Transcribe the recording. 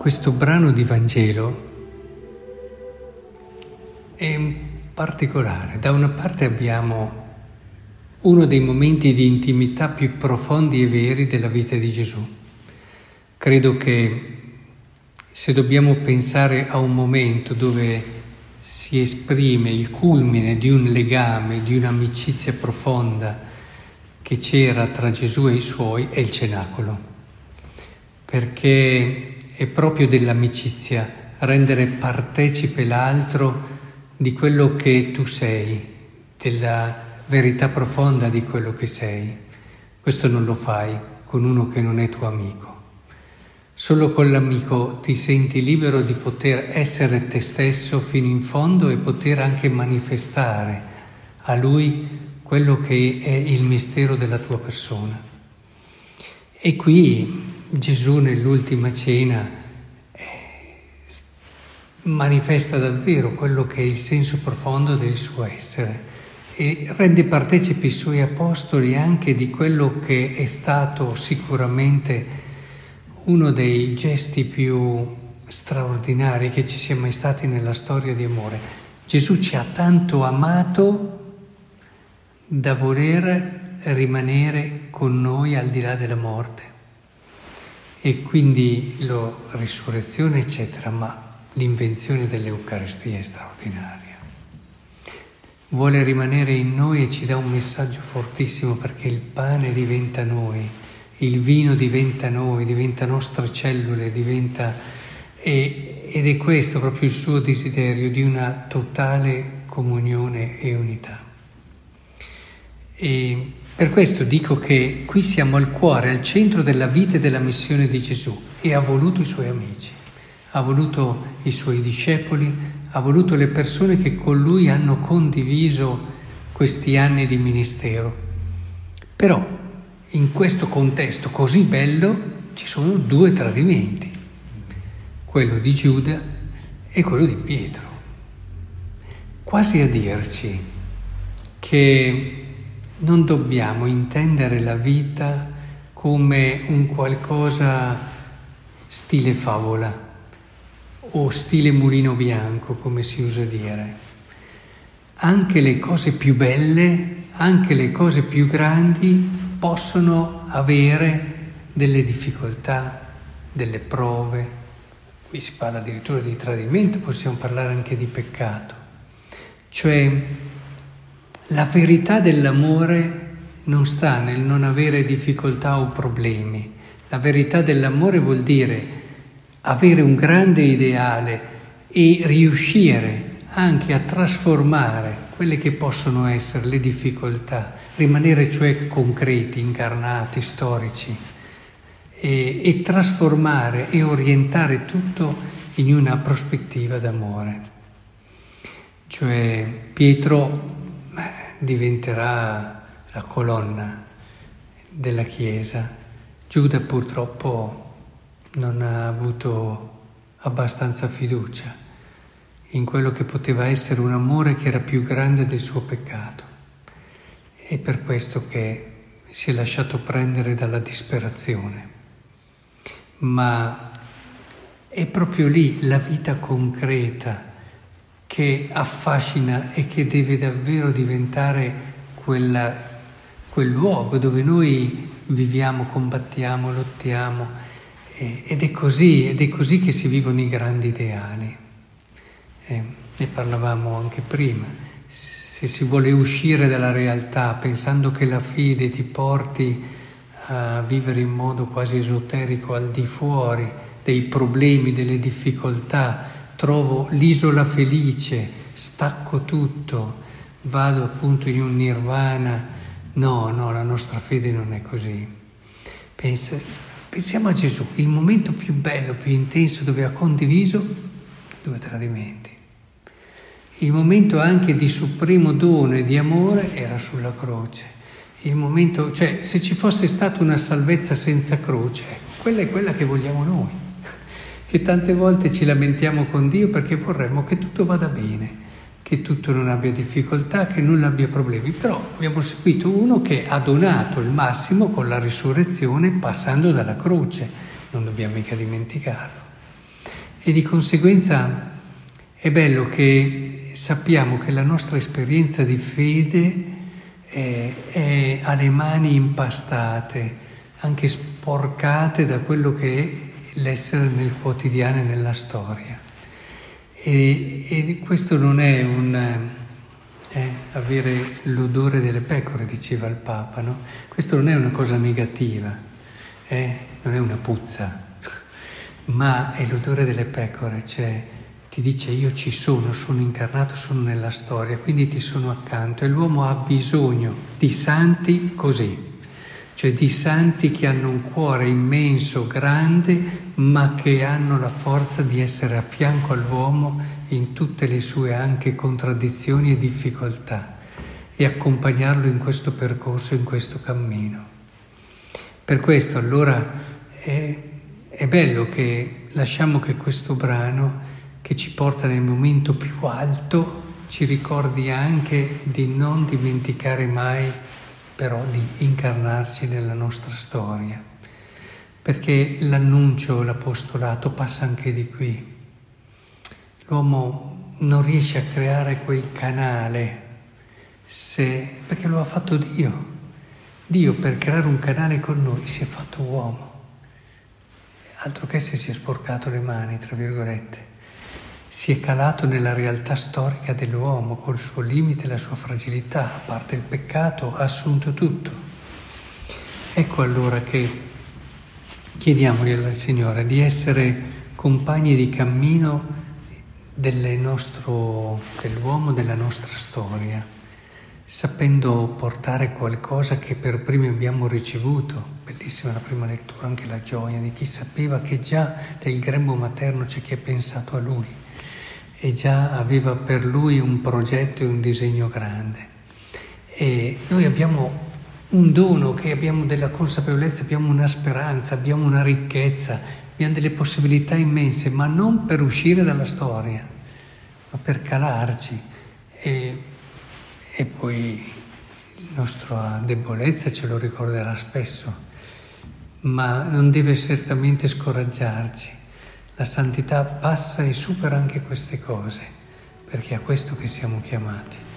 questo brano di Vangelo è particolare. Da una parte abbiamo uno dei momenti di intimità più profondi e veri della vita di Gesù. Credo che se dobbiamo pensare a un momento dove si esprime il culmine di un legame, di un'amicizia profonda che c'era tra Gesù e i suoi, è il cenacolo, perché è proprio dell'amicizia rendere partecipe l'altro di quello che tu sei, della verità profonda di quello che sei. Questo non lo fai con uno che non è tuo amico. Solo con l'amico ti senti libero di poter essere te stesso fino in fondo e poter anche manifestare a lui quello che è il mistero della tua persona. E qui Gesù nell'ultima cena eh, manifesta davvero quello che è il senso profondo del suo essere e rende partecipi i suoi apostoli anche di quello che è stato sicuramente uno dei gesti più straordinari che ci sia mai stati nella storia di amore. Gesù ci ha tanto amato da voler rimanere con noi al di là della morte e quindi la risurrezione eccetera, ma l'invenzione dell'Eucaristia è straordinaria. Vuole rimanere in noi e ci dà un messaggio fortissimo perché il pane diventa noi, il vino diventa noi, diventa nostre cellule, diventa... E, ed è questo proprio il suo desiderio di una totale comunione e unità. E per questo dico che qui siamo al cuore, al centro della vita e della missione di Gesù e ha voluto i suoi amici, ha voluto i suoi discepoli, ha voluto le persone che con lui hanno condiviso questi anni di ministero. Però in questo contesto così bello ci sono due tradimenti, quello di Giuda e quello di Pietro, quasi a dirci che non dobbiamo intendere la vita come un qualcosa stile favola o stile mulino bianco, come si usa dire. Anche le cose più belle, anche le cose più grandi possono avere delle difficoltà, delle prove. Qui si parla addirittura di tradimento, possiamo parlare anche di peccato. Cioè la verità dell'amore non sta nel non avere difficoltà o problemi. La verità dell'amore vuol dire avere un grande ideale e riuscire anche a trasformare quelle che possono essere le difficoltà, rimanere cioè concreti, incarnati, storici e, e trasformare e orientare tutto in una prospettiva d'amore. Cioè Pietro diventerà la colonna della Chiesa. Giuda purtroppo non ha avuto abbastanza fiducia in quello che poteva essere un amore che era più grande del suo peccato. È per questo che si è lasciato prendere dalla disperazione. Ma è proprio lì la vita concreta che affascina e che deve davvero diventare quella, quel luogo dove noi viviamo, combattiamo, lottiamo. Ed è così, ed è così che si vivono i grandi ideali. Eh, ne parlavamo anche prima. Se si vuole uscire dalla realtà pensando che la fede ti porti a vivere in modo quasi esoterico al di fuori dei problemi, delle difficoltà, trovo l'isola felice, stacco tutto, vado appunto in un nirvana. No, no, la nostra fede non è così. Pensa, pensiamo a Gesù, il momento più bello, più intenso dove ha condiviso due tradimenti. Il momento anche di supremo dono e di amore era sulla croce. Il momento, cioè, se ci fosse stata una salvezza senza croce, quella è quella che vogliamo noi che tante volte ci lamentiamo con Dio perché vorremmo che tutto vada bene, che tutto non abbia difficoltà, che nulla abbia problemi, però abbiamo seguito uno che ha donato il massimo con la risurrezione passando dalla croce, non dobbiamo mica dimenticarlo. E di conseguenza è bello che sappiamo che la nostra esperienza di fede è, è alle mani impastate, anche sporcate da quello che l'essere nel quotidiano e nella storia. E, e questo non è un eh, avere l'odore delle pecore, diceva il Papa, no? Questo non è una cosa negativa, eh? non è una puzza, ma è l'odore delle pecore, cioè ti dice io ci sono, sono incarnato, sono nella storia, quindi ti sono accanto e l'uomo ha bisogno di santi così cioè di santi che hanno un cuore immenso, grande, ma che hanno la forza di essere a fianco all'uomo in tutte le sue anche contraddizioni e difficoltà e accompagnarlo in questo percorso, in questo cammino. Per questo allora è, è bello che lasciamo che questo brano che ci porta nel momento più alto ci ricordi anche di non dimenticare mai però di incarnarci nella nostra storia, perché l'annuncio, l'apostolato passa anche di qui. L'uomo non riesce a creare quel canale se, perché lo ha fatto Dio. Dio per creare un canale con noi si è fatto uomo, altro che se si è sporcato le mani, tra virgolette si è calato nella realtà storica dell'uomo, col suo limite e la sua fragilità, a parte il peccato, ha assunto tutto. Ecco allora che chiediamogli al Signore di essere compagni di cammino nostro, dell'uomo, della nostra storia, sapendo portare qualcosa che per primi abbiamo ricevuto. Bellissima la prima lettura, anche la gioia di chi sapeva che già del grembo materno c'è chi ha pensato a lui e già aveva per lui un progetto e un disegno grande. E noi abbiamo un dono che abbiamo della consapevolezza, abbiamo una speranza, abbiamo una ricchezza, abbiamo delle possibilità immense, ma non per uscire dalla storia, ma per calarci. E, e poi la nostra debolezza ce lo ricorderà spesso, ma non deve certamente scoraggiarci. La santità passa e supera anche queste cose, perché è a questo che siamo chiamati.